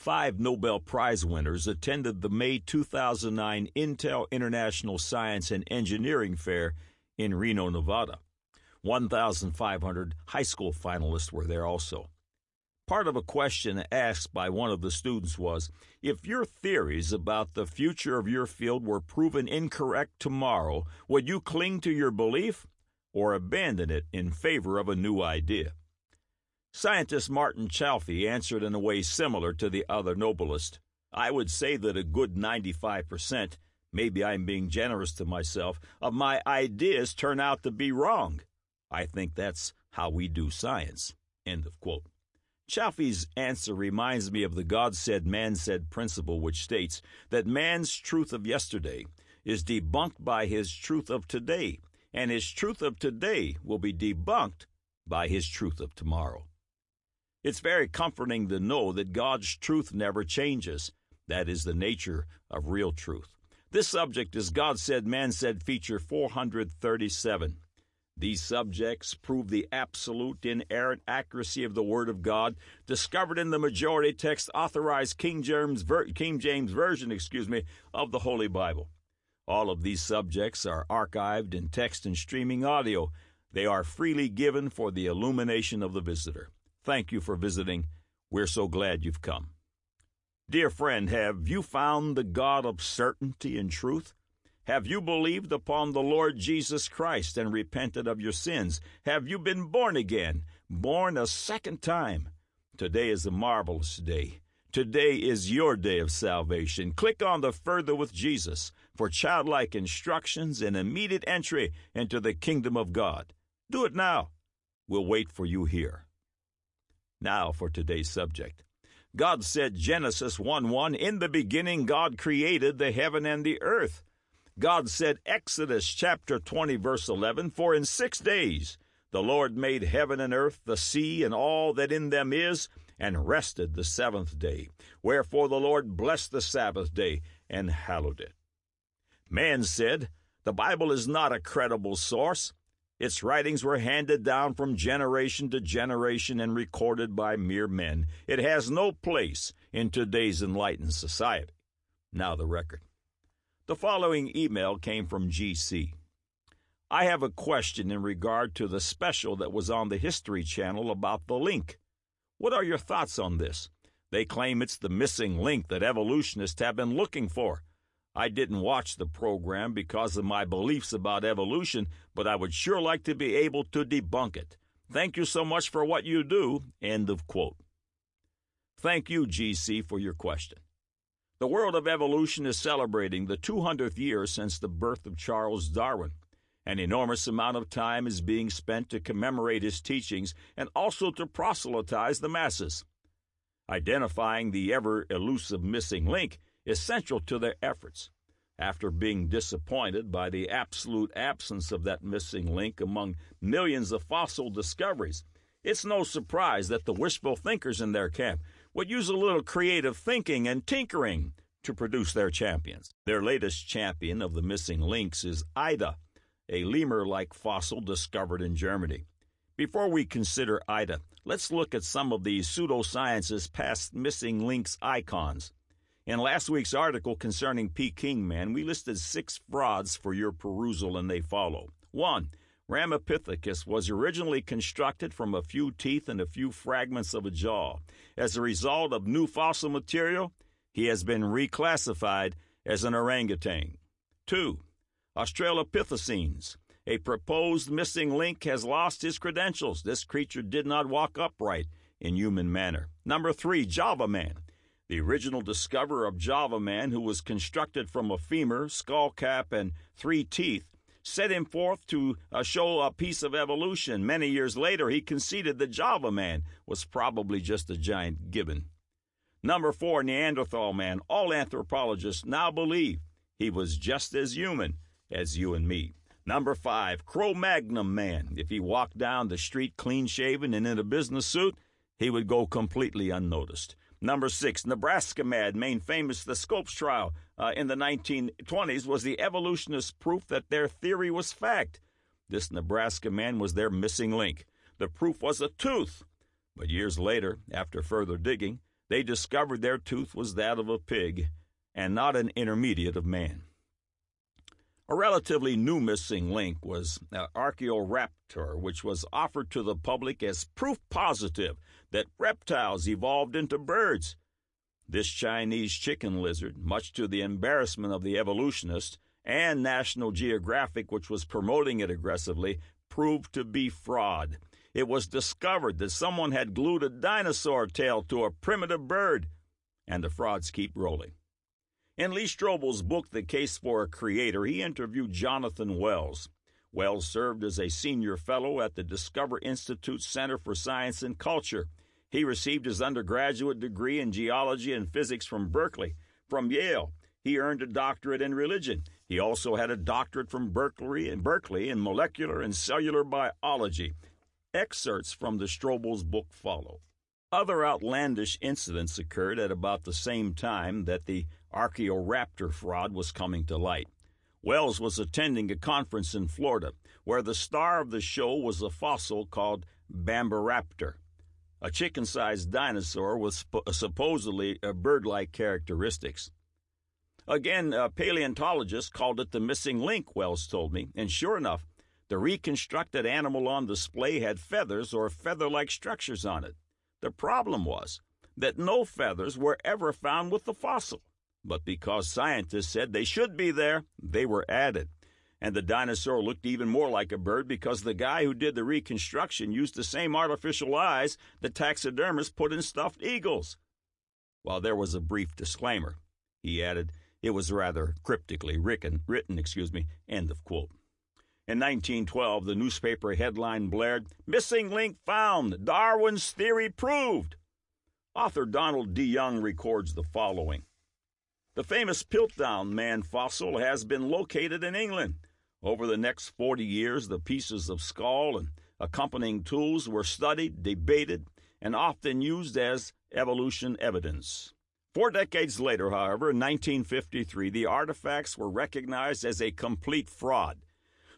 five Nobel Prize winners attended the May 2009 Intel International Science and Engineering Fair in Reno, Nevada. 1,500 high school finalists were there also. Part of a question asked by one of the students was If your theories about the future of your field were proven incorrect tomorrow, would you cling to your belief or abandon it in favor of a new idea? Scientist Martin Chalfie answered in a way similar to the other Nobelist. I would say that a good 95%, maybe I'm being generous to myself, of my ideas turn out to be wrong. I think that's how we do science. End of quote. Chalfie's answer reminds me of the God said, man said principle, which states that man's truth of yesterday is debunked by his truth of today, and his truth of today will be debunked by his truth of tomorrow. It's very comforting to know that God's truth never changes. That is the nature of real truth. This subject is God Said, Man Said feature 437. These subjects prove the absolute, inerrant accuracy of the Word of God, discovered in the majority text authorized King James, King James Version, excuse me, of the Holy Bible. All of these subjects are archived in text and streaming audio. They are freely given for the illumination of the visitor. Thank you for visiting. We're so glad you've come. Dear friend, have you found the God of certainty and truth? Have you believed upon the Lord Jesus Christ and repented of your sins? Have you been born again, born a second time? Today is a marvelous day. Today is your day of salvation. Click on the Further with Jesus for childlike instructions and immediate entry into the kingdom of God. Do it now. We'll wait for you here. Now for today's subject. God said Genesis 1 1, In the beginning God created the heaven and the earth. God said Exodus chapter 20 verse 11, For in six days the Lord made heaven and earth, the sea, and all that in them is, and rested the seventh day. Wherefore the Lord blessed the Sabbath day and hallowed it. Man said, The Bible is not a credible source. Its writings were handed down from generation to generation and recorded by mere men. It has no place in today's enlightened society. Now, the record. The following email came from GC. I have a question in regard to the special that was on the History Channel about the link. What are your thoughts on this? They claim it's the missing link that evolutionists have been looking for. I didn't watch the program because of my beliefs about evolution, but I would sure like to be able to debunk it. Thank you so much for what you do. End of quote. Thank you, GC, for your question. The world of evolution is celebrating the 200th year since the birth of Charles Darwin. An enormous amount of time is being spent to commemorate his teachings and also to proselytize the masses. Identifying the ever elusive missing link essential to their efforts. After being disappointed by the absolute absence of that missing link among millions of fossil discoveries, it's no surprise that the wishful thinkers in their camp would use a little creative thinking and tinkering to produce their champions. Their latest champion of the missing links is Ida, a lemur like fossil discovered in Germany. Before we consider Ida, let's look at some of the pseudoscience's past missing links icons. In last week's article concerning Peking Man, we listed six frauds for your perusal, and they follow. 1. Ramapithecus was originally constructed from a few teeth and a few fragments of a jaw. As a result of new fossil material, he has been reclassified as an orangutan. 2. Australopithecines. A proposed missing link has lost his credentials. This creature did not walk upright in human manner. Number 3. Java Man. The original discoverer of Java Man, who was constructed from a femur, skull cap, and three teeth, set him forth to uh, show a piece of evolution. Many years later, he conceded that Java Man was probably just a giant gibbon. Number four, Neanderthal Man. All anthropologists now believe he was just as human as you and me. Number five, Cro Magnon Man. If he walked down the street clean shaven and in a business suit, he would go completely unnoticed. Number six, Nebraska Man, made famous the Scopes trial uh, in the 1920s, was the evolutionist proof that their theory was fact. This Nebraska man was their missing link. The proof was a tooth. But years later, after further digging, they discovered their tooth was that of a pig and not an intermediate of man. A relatively new missing link was uh, Archaeoraptor, which was offered to the public as proof positive that reptiles evolved into birds. This Chinese chicken lizard, much to the embarrassment of the evolutionists and National Geographic, which was promoting it aggressively, proved to be fraud. It was discovered that someone had glued a dinosaur tail to a primitive bird, and the frauds keep rolling. In Lee Strobel's book, The Case for a Creator, he interviewed Jonathan Wells. Wells served as a senior fellow at the Discover Institute Center for Science and Culture. He received his undergraduate degree in geology and physics from Berkeley. From Yale, he earned a doctorate in religion. He also had a doctorate from Berkeley in Berkeley in molecular and cellular biology. Excerpts from the Strobel's book follow. Other outlandish incidents occurred at about the same time that the Archaeoraptor fraud was coming to light. Wells was attending a conference in Florida where the star of the show was a fossil called Bambiraptor, a chicken sized dinosaur with supposedly uh, bird like characteristics. Again, a paleontologist called it the missing link, Wells told me, and sure enough, the reconstructed animal on display had feathers or feather like structures on it. The problem was that no feathers were ever found with the fossil. But because scientists said they should be there, they were added. And the dinosaur looked even more like a bird because the guy who did the reconstruction used the same artificial eyes the taxidermists put in stuffed eagles. While there was a brief disclaimer, he added, it was rather cryptically written, written excuse me, end of quote. In 1912, the newspaper headline blared, Missing Link Found! Darwin's Theory Proved! Author Donald D. Young records the following the famous Piltdown man fossil has been located in England. Over the next 40 years, the pieces of skull and accompanying tools were studied, debated, and often used as evolution evidence. Four decades later, however, in 1953, the artifacts were recognized as a complete fraud.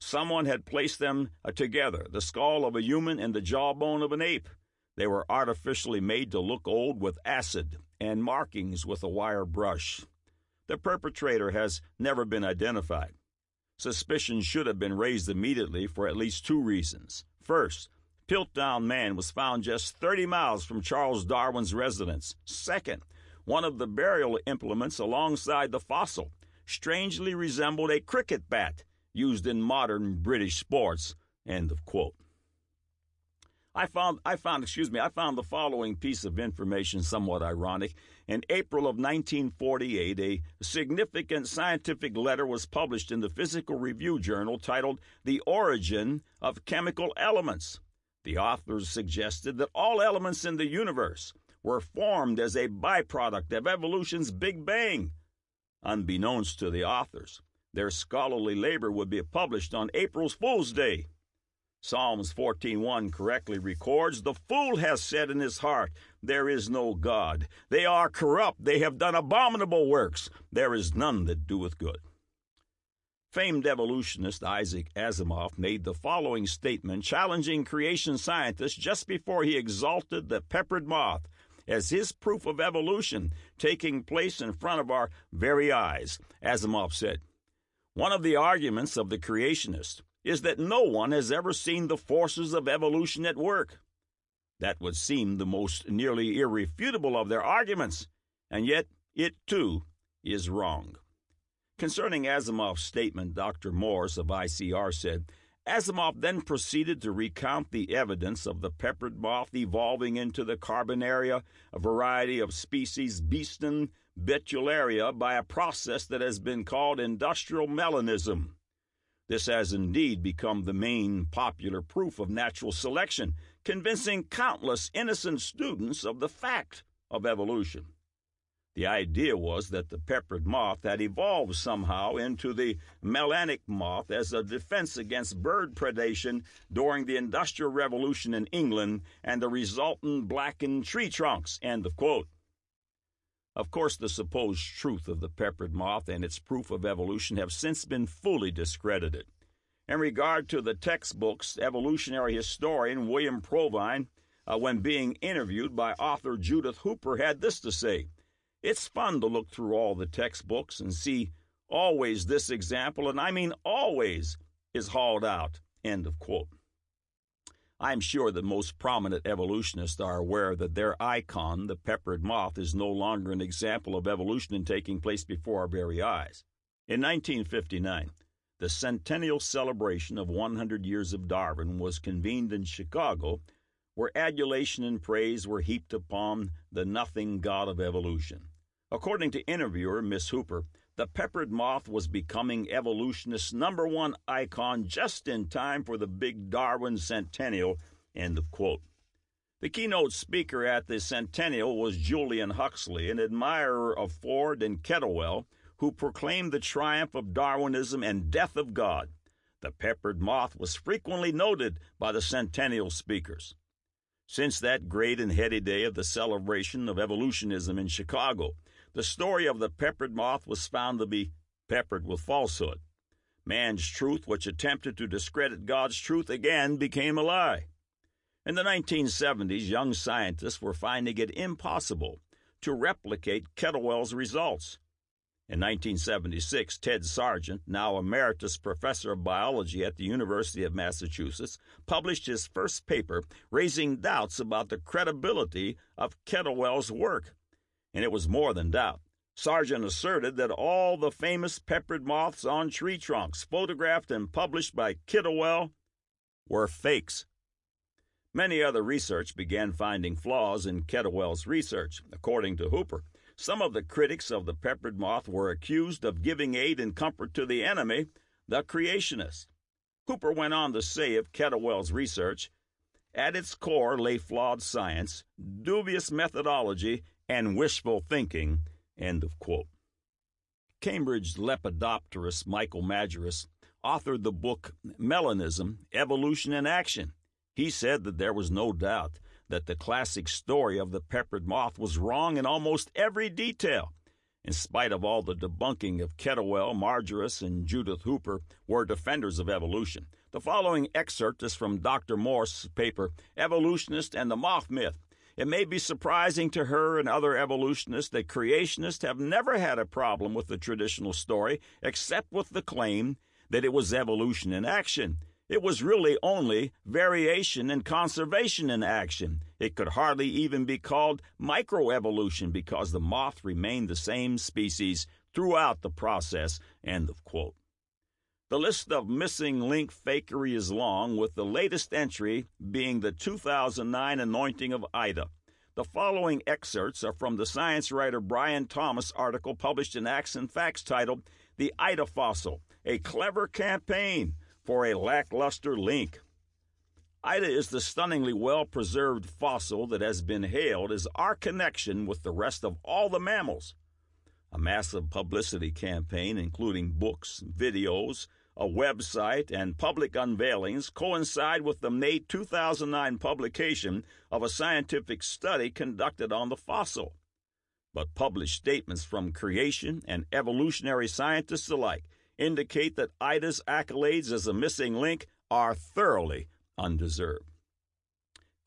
Someone had placed them uh, together the skull of a human and the jawbone of an ape. They were artificially made to look old with acid and markings with a wire brush. The perpetrator has never been identified. Suspicion should have been raised immediately for at least two reasons. First, Piltdown Man was found just 30 miles from Charles Darwin's residence. Second, one of the burial implements alongside the fossil strangely resembled a cricket bat used in modern British sports. End of quote. I found, I found, excuse me, I found the following piece of information somewhat ironic. In April of 1948, a significant scientific letter was published in the Physical Review Journal titled The Origin of Chemical Elements. The authors suggested that all elements in the universe were formed as a byproduct of evolution's Big Bang. Unbeknownst to the authors, their scholarly labor would be published on April's Fool's Day. Psalms 14:1 correctly records, "The fool has said in his heart, there is no God. They are corrupt, they have done abominable works. There is none that doeth good." Famed evolutionist Isaac Asimov made the following statement challenging creation scientists just before he exalted the peppered moth as his proof of evolution taking place in front of our very eyes. Asimov said, One of the arguments of the creationists is that no one has ever seen the forces of evolution at work. That would seem the most nearly irrefutable of their arguments, and yet it, too, is wrong. Concerning Asimov's statement, Dr. Morris of ICR said, Asimov then proceeded to recount the evidence of the peppered moth evolving into the carbonaria, a variety of species Biston betularia, by a process that has been called industrial melanism. This has indeed become the main popular proof of natural selection, convincing countless innocent students of the fact of evolution. The idea was that the peppered moth had evolved somehow into the melanic moth as a defense against bird predation during the Industrial Revolution in England and the resultant blackened tree trunks. End of quote. Of course, the supposed truth of the peppered moth and its proof of evolution have since been fully discredited. In regard to the textbook's evolutionary historian William Provine, uh, when being interviewed by author Judith Hooper, had this to say It's fun to look through all the textbooks and see always this example, and I mean always, is hauled out. End of quote. I'm sure that most prominent evolutionists are aware that their icon, the peppered moth, is no longer an example of evolution taking place before our very eyes. In 1959, the centennial celebration of 100 years of Darwin was convened in Chicago, where adulation and praise were heaped upon the nothing god of evolution. According to interviewer Miss Hooper, the peppered moth was becoming evolutionists' number one icon just in time for the big Darwin centennial. End of quote. The keynote speaker at the centennial was Julian Huxley, an admirer of Ford and Kettlewell, who proclaimed the triumph of Darwinism and death of God. The peppered moth was frequently noted by the centennial speakers. Since that great and heady day of the celebration of evolutionism in Chicago, the story of the peppered moth was found to be peppered with falsehood. Man's truth, which attempted to discredit God's truth, again became a lie. In the 1970s, young scientists were finding it impossible to replicate Kettlewell's results. In 1976, Ted Sargent, now emeritus professor of biology at the University of Massachusetts, published his first paper raising doubts about the credibility of Kettlewell's work and it was more than doubt. Sargent asserted that all the famous peppered moths on tree trunks, photographed and published by Kettlewell, were fakes. Many other research began finding flaws in Kettlewell's research. According to Hooper, some of the critics of the peppered moth were accused of giving aid and comfort to the enemy, the creationists. Hooper went on to say of Kettlewell's research, at its core lay flawed science, dubious methodology, and wishful thinking. End of quote. Cambridge lepidopterist Michael Majerus authored the book Melanism Evolution in Action. He said that there was no doubt that the classic story of the peppered moth was wrong in almost every detail. In spite of all the debunking of Kettlewell, Majerus, and Judith Hooper were defenders of evolution. The following excerpt is from Dr. Morris's paper, Evolutionist and the Moth Myth, it may be surprising to her and other evolutionists that creationists have never had a problem with the traditional story except with the claim that it was evolution in action. It was really only variation and conservation in action. It could hardly even be called microevolution because the moth remained the same species throughout the process. End of quote. The list of missing link fakery is long, with the latest entry being the 2009 anointing of Ida. The following excerpts are from the science writer Brian Thomas article published in Acts and Facts titled The Ida Fossil A Clever Campaign for a Lackluster Link. Ida is the stunningly well preserved fossil that has been hailed as our connection with the rest of all the mammals. A massive publicity campaign, including books, videos, a website, and public unveilings coincide with the May 2009 publication of a scientific study conducted on the fossil. But published statements from creation and evolutionary scientists alike indicate that Ida's accolades as a missing link are thoroughly undeserved.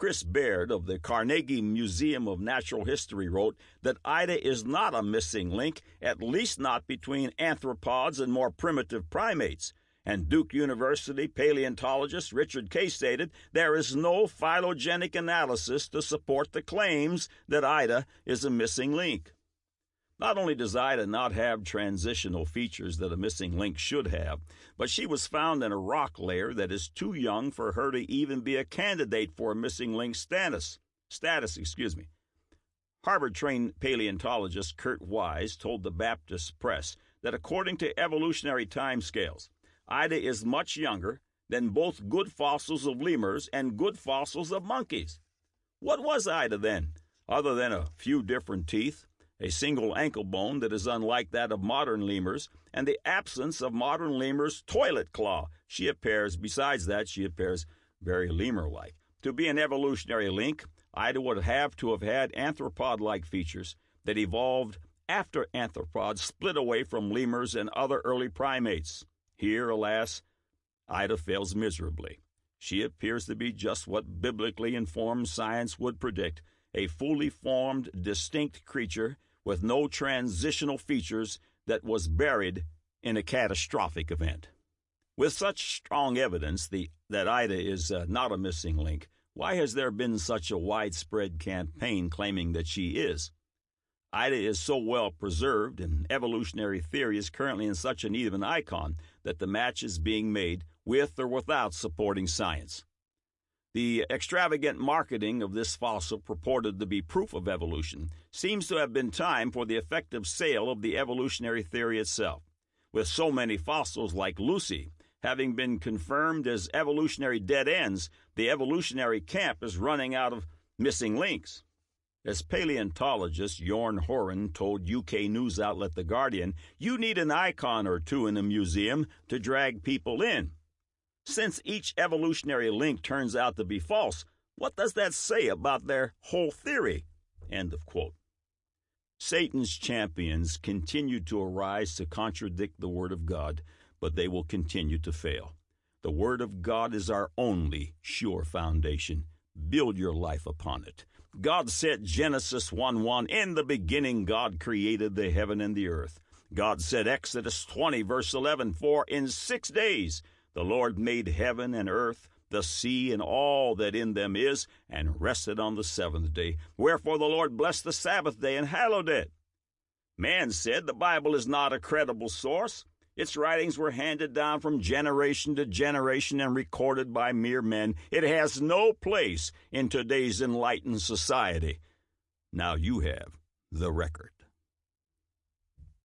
Chris Beard of the Carnegie Museum of Natural History wrote that Ida is not a missing link, at least not between anthropoids and more primitive primates and Duke University paleontologist Richard Kay stated there is no phylogenetic analysis to support the claims that Ida is a missing link. Not only does Ida not have transitional features that a missing link should have, but she was found in a rock layer that is too young for her to even be a candidate for a missing link status. Status, excuse me. Harvard-trained paleontologist Kurt Wise told the Baptist Press that according to evolutionary timescales, Ida is much younger than both good fossils of lemurs and good fossils of monkeys. What was Ida then, other than a few different teeth, a single ankle bone that is unlike that of modern lemurs, and the absence of modern lemurs' toilet claw? She appears, besides that, she appears very lemur like. To be an evolutionary link, Ida would have to have had anthropoid like features that evolved after anthropoids split away from lemurs and other early primates. Here, alas, Ida fails miserably. She appears to be just what biblically informed science would predict a fully formed, distinct creature with no transitional features that was buried in a catastrophic event. With such strong evidence the, that Ida is uh, not a missing link, why has there been such a widespread campaign claiming that she is? Ida is so well preserved, and evolutionary theory is currently in such a need of an icon that the match is being made with or without supporting science. The extravagant marketing of this fossil purported to be proof of evolution seems to have been time for the effective sale of the evolutionary theory itself. With so many fossils like Lucy having been confirmed as evolutionary dead ends, the evolutionary camp is running out of missing links. As paleontologist Jorn Hurum told UK news outlet The Guardian, you need an icon or two in a museum to drag people in. Since each evolutionary link turns out to be false, what does that say about their whole theory? End of quote. Satan's champions continue to arise to contradict the Word of God, but they will continue to fail. The Word of God is our only sure foundation. Build your life upon it. God said, Genesis 1 1, In the beginning God created the heaven and the earth. God said, Exodus 20, verse 11, For in six days the Lord made heaven and earth, the sea, and all that in them is, and rested on the seventh day. Wherefore the Lord blessed the Sabbath day and hallowed it. Man said the Bible is not a credible source. Its writings were handed down from generation to generation and recorded by mere men. It has no place in today's enlightened society. Now you have the record.